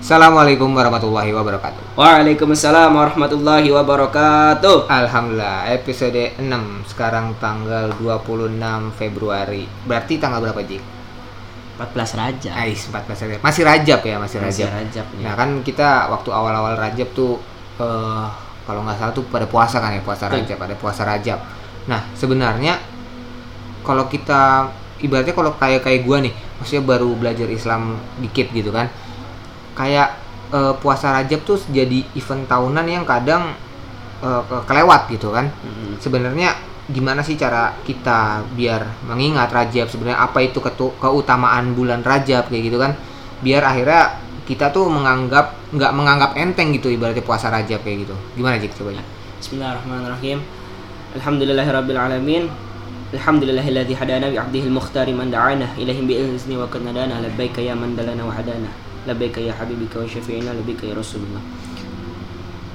Assalamualaikum warahmatullahi wabarakatuh. Waalaikumsalam warahmatullahi wabarakatuh. Alhamdulillah, episode 6 sekarang tanggal 26 Februari. Berarti tanggal berapa, Jik? 14 Rajab. Ais, 14 Februari. Masih Rajab ya, masih Masih Rajab. Rajab nih. Nah, kan kita waktu awal-awal Rajab tuh eh kalau nggak salah tuh pada puasa kan ya, puasa. Rajab, ada puasa Rajab. Nah, sebenarnya kalau kita ibaratnya kalau kayak kayak gua nih, maksudnya baru belajar Islam dikit gitu kan. Kayak eh, puasa Rajab tuh jadi event tahunan yang kadang ke- kelewat gitu kan. Mm-mm. Sebenarnya gimana sih cara kita biar mengingat Rajab sebenarnya apa itu ketu- keutamaan bulan Rajab kayak gitu kan biar akhirnya kita tuh menganggap nggak menganggap enteng gitu ibaratnya puasa Rajab kayak gitu gimana Jik coba Jik? Bismillahirrahmanirrahim. Alhamdulillahirabbil alamin. Alhamdulillahilladzi hadana bi 'abdihi al-mukhtari man da'ana ilaihi bi izni wa kad nadana labbaika ya man dalana wa hadana labbaika ya habibika wa syafi'ina labbaika ya rasulullah.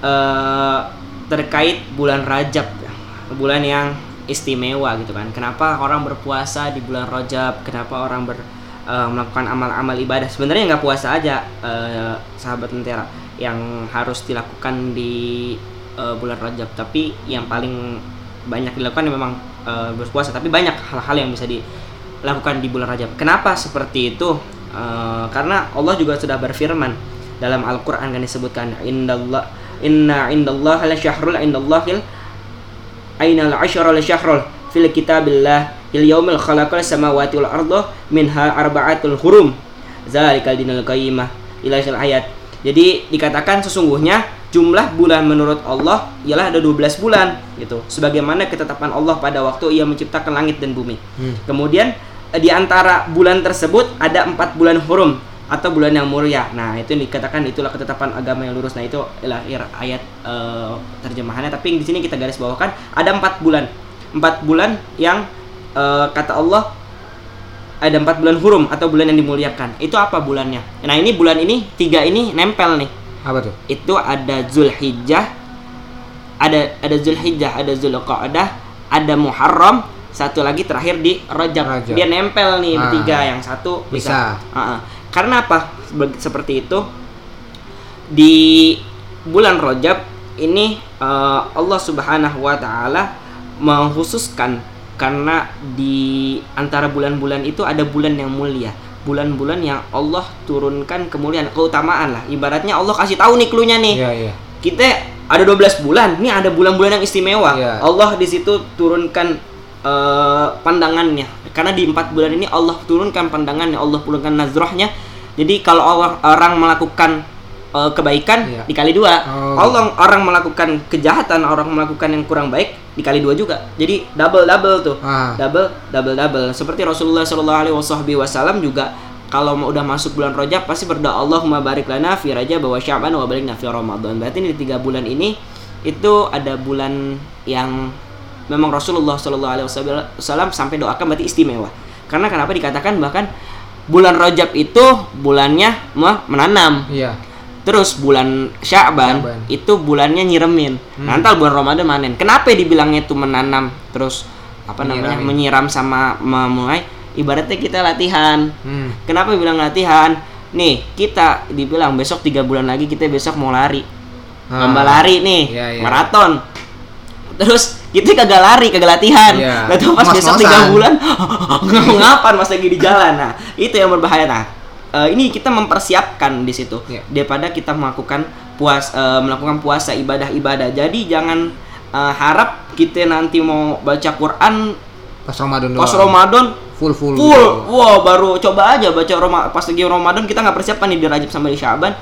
Eh, terkait bulan Rajab ya. bulan yang istimewa gitu kan. Kenapa orang berpuasa di bulan Rajab? Kenapa orang ber eh, melakukan amal-amal ibadah? Sebenarnya nggak puasa aja, eh, sahabat lentera, yang harus dilakukan di eh, bulan Rajab. Tapi yang paling banyak dilakukan memang eh, berpuasa. Tapi banyak hal-hal yang bisa dilakukan di bulan Rajab. Kenapa seperti itu? Eh, karena Allah juga sudah berfirman dalam Al-Qur'an kan disebutkan indallah inna indallah la syahrul indallahil ainal asyara la syahrul fil kitabillah il yaumil khalaqal samawati wal arda minha arba'atul hurum. Zalikal dinul qayyimah ila ayat. Jadi dikatakan sesungguhnya jumlah bulan menurut Allah ialah ada 12 bulan gitu. Sebagaimana ketetapan Allah pada waktu ia menciptakan langit dan bumi. Hmm. Kemudian di antara bulan tersebut ada empat bulan hurum atau bulan yang mulia. Nah itu yang dikatakan itulah ketetapan agama yang lurus. Nah itu adalah ir- ayat eh, terjemahannya. Tapi di sini kita garis bawakan ada empat bulan, empat bulan yang eh, kata Allah ada empat bulan hurum atau bulan yang dimuliakan. Itu apa bulannya? Nah ini bulan ini tiga ini nempel nih. apa tuh Itu ada Zulhijjah, ada ada Zulhijjah, ada Zulqa'dah, ada Muharram, satu lagi terakhir di Rajab. Rajab. Dia nempel nih Ah. bertiga, yang satu Bisa. Ah, ah. Karena apa? Seperti itu di bulan Rajab ini eh, Allah Subhanahu wa taala mengkhususkan karena di antara bulan-bulan itu ada bulan yang mulia bulan-bulan yang Allah turunkan kemuliaan keutamaan lah ibaratnya Allah kasih tahu nih klunya nih iya iya kita ada 12 bulan nih ada bulan-bulan yang istimewa Iya. Allah di situ turunkan eh, pandangannya. Karena di empat bulan ini Allah turunkan pandangannya Allah turunkan nazrohnya. Jadi kalau orang, orang melakukan eh, kebaikan Iya. dikali dua. Oh. Allah orang melakukan kejahatan orang melakukan yang kurang baik dikali dua juga. Jadi double double tuh. Ah. Double double double seperti Rasulullah Shallallahu Alaihi Wasallam juga kalau mau udah masuk bulan Rajab pasti berdoa Allahumma barik lana fi Rajab wa Sya'ban wa barik fi Ramadan. Berarti di tiga bulan ini itu ada bulan yang memang Rasulullah Shallallahu Alaihi Wasallam sampai doakan berarti istimewa karena kenapa dikatakan bahkan bulan Rajab itu bulannya mah menanam iya Terus bulan Sya'ban Sya'ban. itu bulannya nyiremin. Hmm. Nanti bulan Ramadan manen. Kenapa dibilangnya itu menanam terus apa namanya Menyiramin. menyiram sama memulai? Ibaratnya kita latihan. hmm. Kenapa bilang latihan? Nih kita dibilang besok tiga bulan lagi kita besok mau lari, lomba lari nih, Iya, iya. maraton. Terus kita kagak lari, kagak latihan. Iya. Nah, tuh pas besok tiga bulan ngapan pas lagi di jalan. Nah, itu yang berbahaya. Nah, eh, ini kita mempersiapkan di situ Iya. daripada kita melakukan puas eh, melakukan puasa ibadah-ibadah. Jadi jangan eh, harap kita nanti mau baca Quran pas Ramadan pas. Ramadan full full full. gitu. Wah, baru coba aja baca Roma pas lagi Ramadan kita nggak persiapan nih di Rajab sampai di Syaban.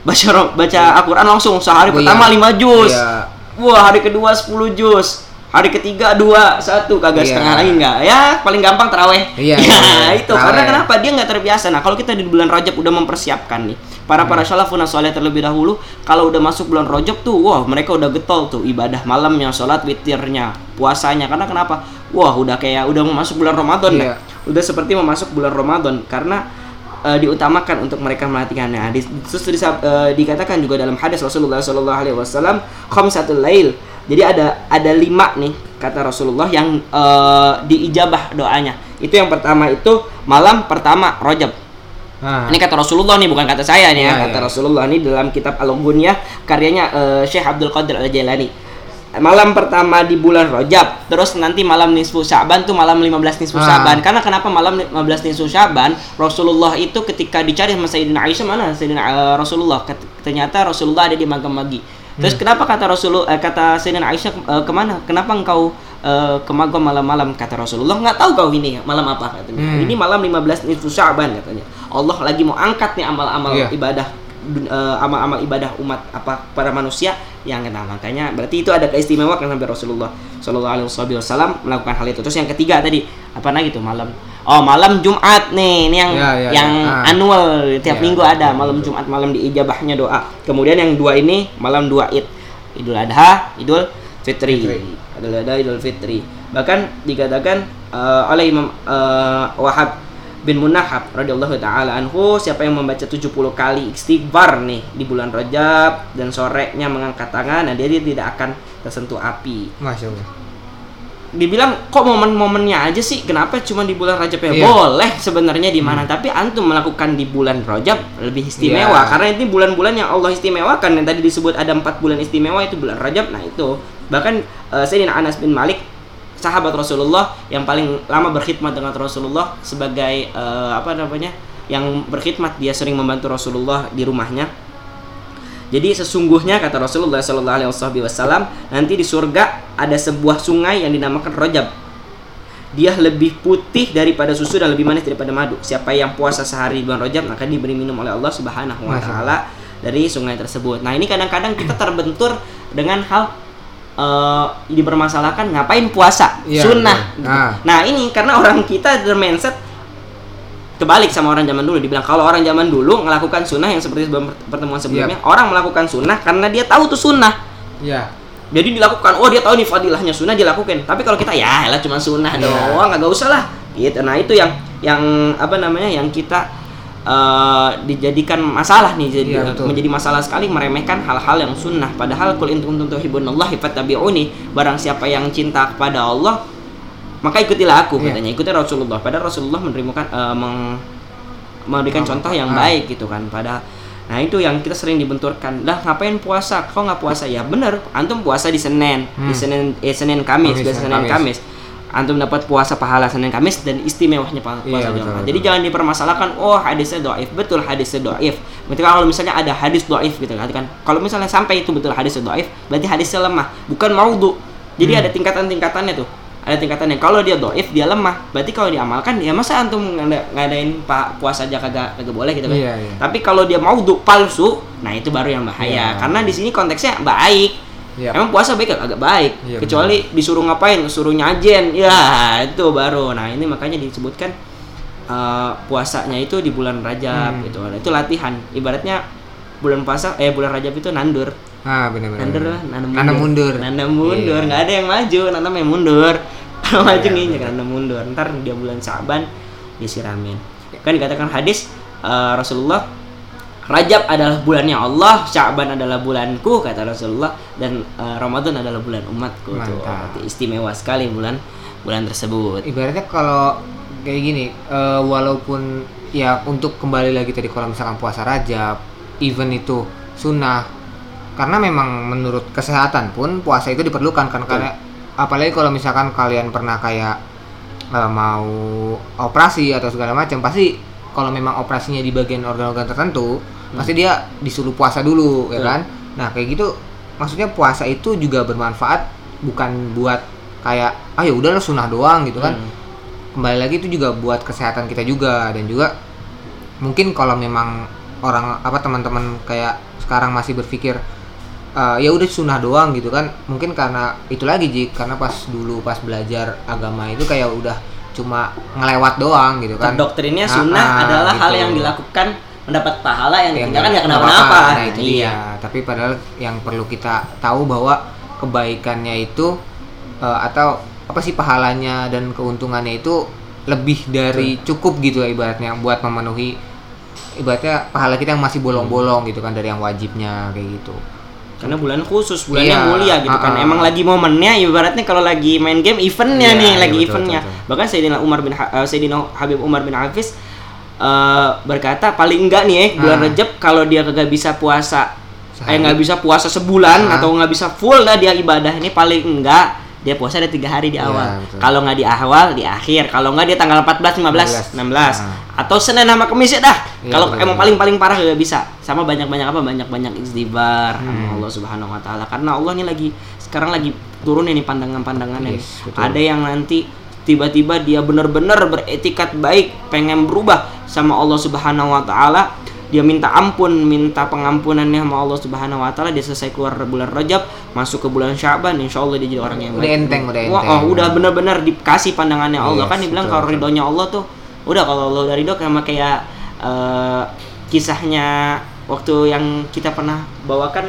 Baca baca Al-Qur'an langsung sehari Oh, pertama iya. 5 juz. Iya. Wah, hari kedua 10 juz. Hari ketiga dua satu kagak Iya. setengah lagi nggak ya paling gampang teraweh Iya, Ya, iya, itu karena terawih. kenapa dia nggak terbiasa nah kalau kita di bulan Rajab udah mempersiapkan nih para para Hmm. salafun soleh terlebih dahulu kalau udah masuk bulan Rajab tuh wah mereka udah getol tuh ibadah malamnya sholat witirnya puasanya karena kenapa wah udah kayak udah mau masuk bulan Ramadan Iya. dah. udah seperti mau masuk bulan Ramadan karena eh, diutamakan untuk mereka melatihannya. Di, terus disab- eh, dikatakan juga dalam hadis Rasulullah Shallallahu Alaihi Wasallam khamsatul lail. Jadi ada ada lima nih kata Rasulullah yang eh, diijabah doanya. Itu yang pertama itu malam pertama Rajab. Ah. Ini kata Rasulullah nih, bukan kata saya nih ya. Iya, Kata iya. Rasulullah ini dalam kitab Al-Ghunyah karyanya eh, Syekh Abdul Qadir Al-Jailani. Malam pertama di bulan Rajab, terus nanti malam nisfu Syaban tuh malam 15 nisfu Ah. Syaban. Karena kenapa malam 15 nisfu Syaban? Rasulullah itu ketika dicari sama Sayyidina Aisyah mana Sayyidina eh, Rasulullah? Ket- Ternyata Rasulullah ada di Magam-Magi. Terus Hmm. kenapa kata Rasulullah eh, kata Sayyidina Aisyah eh, ke mana? Kenapa engkau eh, ke Magam malam-malam? Kata Rasulullah nggak tahu kau ini malam apa katanya. Hmm. Ini malam 15 nisfu Syaban katanya. Allah lagi mau angkat nih amal-amal Iya. ibadah eh, amal-amal ibadah umat apa para manusia yang kena makanya berarti itu ada keistimewaan sampai Rasulullah Shallallahu Alaihi Wasallam melakukan hal itu terus yang ketiga tadi apa lagi tuh malam oh malam Jumat nih ini yang Ya, ya, yang ya. Ah. annual tiap Ya, minggu betul, ada malam betul. Jumat malam diijabahnya doa kemudian yang dua ini malam dua id Idul Adha Idul Fitri Fitri. Idul Adha Idul Fitri bahkan dikatakan eh, oleh Imam eh, Wahab bin Munahab radhiyallahu taala anhu siapa yang membaca 70 kali istighfar nih di bulan Rajab dan sorenya mengangkat tangan nah dia, dia tidak akan tersentuh api Masya Allah. dibilang kok momen-momennya aja sih kenapa cuma di bulan Rajab ya Iya. boleh sebenarnya di mana tapi antum melakukan di bulan Rajab lebih istimewa Iya. karena ini bulan-bulan yang Allah istimewakan yang tadi disebut ada empat bulan istimewa itu bulan Rajab nah itu bahkan eh, Sayyidina Anas bin Malik sahabat Rasulullah yang paling lama berkhidmat dengan Rasulullah sebagai eh, apa namanya yang berkhidmat dia sering membantu Rasulullah di rumahnya jadi sesungguhnya kata Rasulullah Shallallahu Alaihi Wasallam nanti di surga ada sebuah sungai yang dinamakan Rojab. Dia lebih putih daripada susu dan lebih manis daripada madu. Siapa yang puasa sehari di bulan Rajab maka diberi minum oleh Allah Subhanahu wa taala dari sungai tersebut. Nah, ini kadang-kadang kita terbentur dengan hal eh dipermasalahkan ngapain puasa Iya, sunnah. betul. gitu. Nah. Nah, ini karena orang kita mindset kebalik sama orang zaman dulu dibilang kalau orang zaman dulu melakukan sunnah yang seperti sebelum pertemuan sebelumnya orang melakukan sunnah karena dia tahu tuh sunnah Iya. jadi dilakukan oh dia tahu nih fadilahnya sunnah dilakukan tapi kalau kita ya lah cuma sunnah Iya. doang nggak usah lah gitu nah itu yang yang apa namanya yang kita eh, dijadikan masalah nih jadi betul. menjadi masalah sekali meremehkan hal-hal yang sunnah. Padahal kul in kuntum tuhibbunallahi fattabi'uni barang siapa yang cinta kepada Allah maka ikutilah aku Iya. katanya. Ikuti Rasulullah. Padahal Rasulullah menerima meng, memberikan Oh, contoh yang ah. baik gitu kan. Pada nah itu yang kita sering dibenturkan. Dah ngapain puasa? Kok nggak puasa? Ya bener antum puasa di Senin. Di Hmm. Senin eh, Senin Kamis Kamis, Senin Kamis. Kamis antum dapat puasa pahala Senin Kamis dan istimewanya Iya, puasa betul, jamaah. betul. Jadi jangan dipermasalahkan oh hadisnya doif betul hadisnya doif. Berarti kalau misalnya ada hadis doif gitu kan. Kalau misalnya sampai itu betul hadisnya doif berarti hadisnya lemah bukan maudhu. Jadi Hmm. ada tingkatan-tingkatannya tuh. Ada tingkatannya. Kalau dia doif dia lemah. Berarti kalau diamalkan ya masa antum ngada- ngadain pak puasa aja kagak kagak boleh gitu kan. Iya, iya. Tapi kalau dia maudhu palsu, nah itu baru yang bahaya. Iya. Karena di sini konteksnya baik. Iya. Emang puasa baik agak baik, Iya, kecuali disuruh ngapain, suruh nyajen, ya itu baru. Nah ini makanya disebutkan eh, puasanya itu di bulan Rajab Hmm. gitu. Nah, itu latihan. Ibaratnya bulan puasa, eh bulan Rajab itu nandur, Ah, benar-benar. nandur lah, nanam mundur, Nanam mundur. nanam mundur, Iya. nggak ada yang maju, nanam yang mundur. Kalau maju nginjek, benar. nanam mundur. Ntar dia bulan Syaban disiramin. Kan dikatakan hadis eh, Rasulullah Rajab adalah bulannya Allah, Syaban adalah bulanku kata Rasulullah dan eh, Ramadan adalah bulan umatku. Tuh, Mantap. berarti istimewa sekali bulan bulan tersebut. Ibaratnya kalau kayak gini, eh, walaupun ya untuk kembali lagi tadi kalau misalkan puasa Rajab, event itu sunnah, karena memang menurut kesehatan pun puasa itu diperlukan kan karena apalagi kalau misalkan kalian pernah kayak eh, mau operasi atau segala macam pasti kalau memang operasinya di bagian organ-organ tertentu pasti dia disuruh puasa dulu ya kan? Nah kayak gitu maksudnya puasa itu juga bermanfaat bukan buat kayak ah ya udahlah sunnah doang gitu kan? Hmm. kembali lagi itu juga buat kesehatan kita juga dan juga mungkin kalau memang orang apa teman-teman kayak sekarang masih berpikir "Eh, ya udah sunnah doang gitu kan? Mungkin karena itu lagi Jik karena pas dulu pas belajar agama itu kayak udah cuma ngelewat doang gitu kan? Terdoktrinnya Ah, sunnah ah, adalah hal gitu. yang dilakukan mendapat pahala yang Ya, ditinggalkan ya kenapa-napa. Nah, itu Iya. Tapi padahal yang perlu kita tahu bahwa kebaikannya itu eh, atau apa sih pahalanya dan keuntungannya itu lebih dari cukup gitu ya ibaratnya buat memenuhi ibaratnya pahala kita yang masih bolong-bolong gitu kan dari yang wajibnya kayak gitu. karena bulan khusus bulannya Iya, mulia gitu kan ah, ah. emang lagi momennya ibaratnya kalau lagi main game eventnya Iya, nih iya, lagi betul, eventnya betul, betul. bahkan Sayyidina Umar bin Ha- eh, Sayyidina Habib Umar bin Hafiz eh, berkata paling enggak nih eh bulan Ah. Rajab kalau dia kagak bisa puasa eh Sehari. nggak bisa puasa sebulan Ah. atau nggak bisa full lah dia ibadah ini paling enggak dia puasa ada tiga hari di Iya, awal betul. kalau nggak di awal di akhir kalau nggak dia tanggal 14 15 16 Ah. atau Senin sama Kamis ya dah Iya, kalau emang betul. paling paling parah gak bisa sama banyak banyak apa banyak banyak istighfar sama Hmm. Allah Subhanahu Wa Taala karena Allah ini lagi sekarang lagi turun ini pandangan-pandangannya Yes, betul. ada yang nanti tiba-tiba dia benar-benar beretikat baik pengen berubah sama Allah Subhanahu Wa Taala dia minta ampun, minta pengampunannya sama Allah Subhanahu Wa Taala. Dia selesai keluar bulan Rajab, masuk ke bulan Syaban, insya Allah dia jadi orang yang Udah baik. enteng, udah Wah, enteng. oh, udah benar-benar dikasih pandangannya Allah Yes, kan dibilang kalau ridhonya Allah tuh udah kalau Allah udah ridho sama kayak eh, kisahnya waktu yang kita pernah bawakan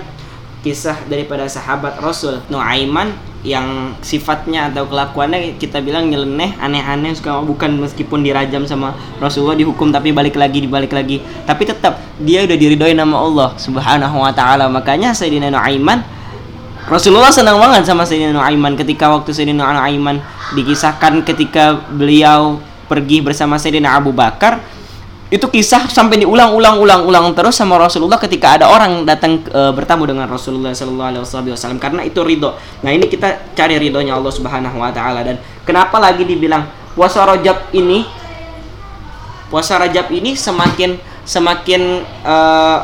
kisah daripada sahabat Rasul Nuaiman yang sifatnya atau kelakuannya kita bilang nyeleneh aneh-aneh suka bukan meskipun dirajam sama Rasulullah dihukum tapi balik lagi dibalik lagi. Tapi tetap dia udah diridhoi nama Allah Subhanahu wa taala. Makanya Sayyidina Nuaiman Rasulullah senang banget sama Sayyidina Nuaiman. Ketika waktu Sayyidina Nuaiman dikisahkan ketika beliau pergi bersama Sayyidina Abu Bakar itu kisah sampai diulang-ulang-ulang-ulang terus sama Rasulullah ketika ada orang datang e, bertamu dengan Rasulullah Sallallahu Alaihi Wasallam karena itu ridho. Nah ini kita cari ridhonya Allah Subhanahu Wa Taala dan kenapa lagi dibilang puasa Rajab ini puasa Rajab ini semakin semakin eh,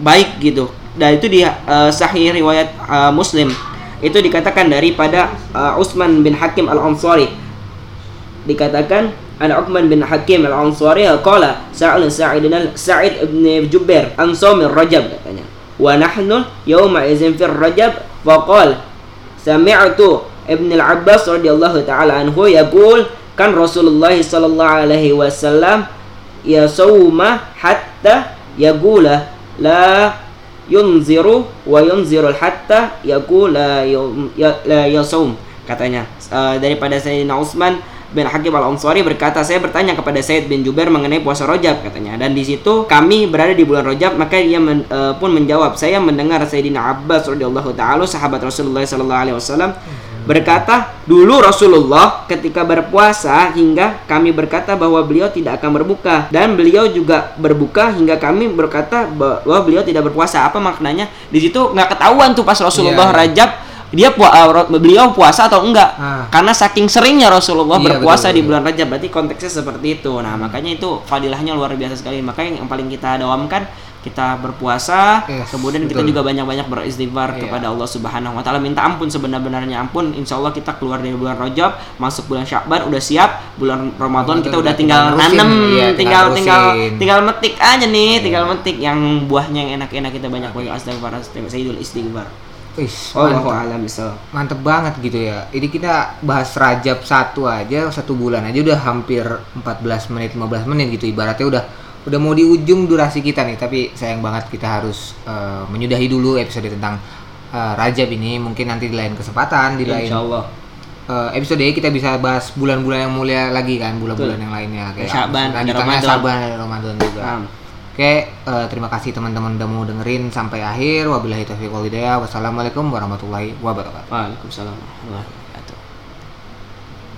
baik gitu. Dan itu di eh, sahih riwayat eh, Muslim itu dikatakan daripada eh, Utsman bin Hakim Al Ansari dikatakan an Uthman bin Hakim Al Ansari qala sa'al Sa'id Sa'id ibn Jubair an shaum Rajab katanya wa nahnu yawma idzin fi Rajab faqal sami'tu Ibn Al-Abbas radhiyallahu taala anhu yaqul kan Rasulullah sallallahu alaihi wasallam ya sauma hatta yaqula la yunziru wa yunziru hatta yaqula ya, la yasum katanya Eh, daripada Sayyidina Utsman bin Hakim Al Ansari berkata saya bertanya kepada Said bin Jubair mengenai puasa Rajab katanya. Dan di situ kami berada di bulan Rajab maka dia men- eh, pun menjawab saya mendengar Sayyidina Abbas radhiyallahu taala sahabat Rasulullah sallallahu alaihi wasallam berkata dulu Rasulullah ketika berpuasa hingga kami berkata bahwa beliau tidak akan berbuka dan beliau juga berbuka hingga kami berkata bahwa beliau tidak berpuasa apa maknanya? Di situ nggak ketahuan tuh pas Rasulullah Iya, iya. Rajab dia pu- uh, beliau puasa atau enggak? Ah. karena saking seringnya Rasulullah Iya, berpuasa betul, di bulan Rajab berarti konteksnya seperti itu. Nah makanya itu fadilahnya luar biasa sekali. Makanya yang paling kita dawamkan kita berpuasa Yes, kemudian kita betul. juga banyak-banyak beristighfar Iya. kepada Allah Subhanahu wa taala. Minta ampun sebenar-benarnya ampun. Insya Allah kita keluar dari bulan Rajab masuk bulan Syakban udah siap. Bulan Ramadan kita udah tinggal nerusin, iya, tinggal tinggal tinggal tinggal metik aja nih Iya. tinggal metik yang buahnya yang enak-enak. Kita banyak banyak istighfar Sayyidul istighfar Wih, Allah mantep. alam bisa mantep banget gitu ya. Ini kita bahas Rajab satu aja, satu bulan aja udah hampir 14 menit, 15 menit gitu. Ibaratnya udah udah mau di ujung durasi kita nih. Tapi sayang banget kita harus eh, menyudahi dulu episode tentang eh, Rajab ini. Mungkin nanti di lain kesempatan, di lain Insya Allah eh, episode ini kita bisa bahas bulan-bulan yang mulia lagi kan, bulan-bulan yang lainnya kayak Syaban, ada Ramadan. Syaban ada Ramadan juga. Paham. Oke, eh, terima kasih teman-teman udah mau dengerin sampai akhir. Wabillahi taufiq wal hidayah. Wassalamualaikum warahmatullahi wabarakatuh. Waalaikumsalam warahmatullahi.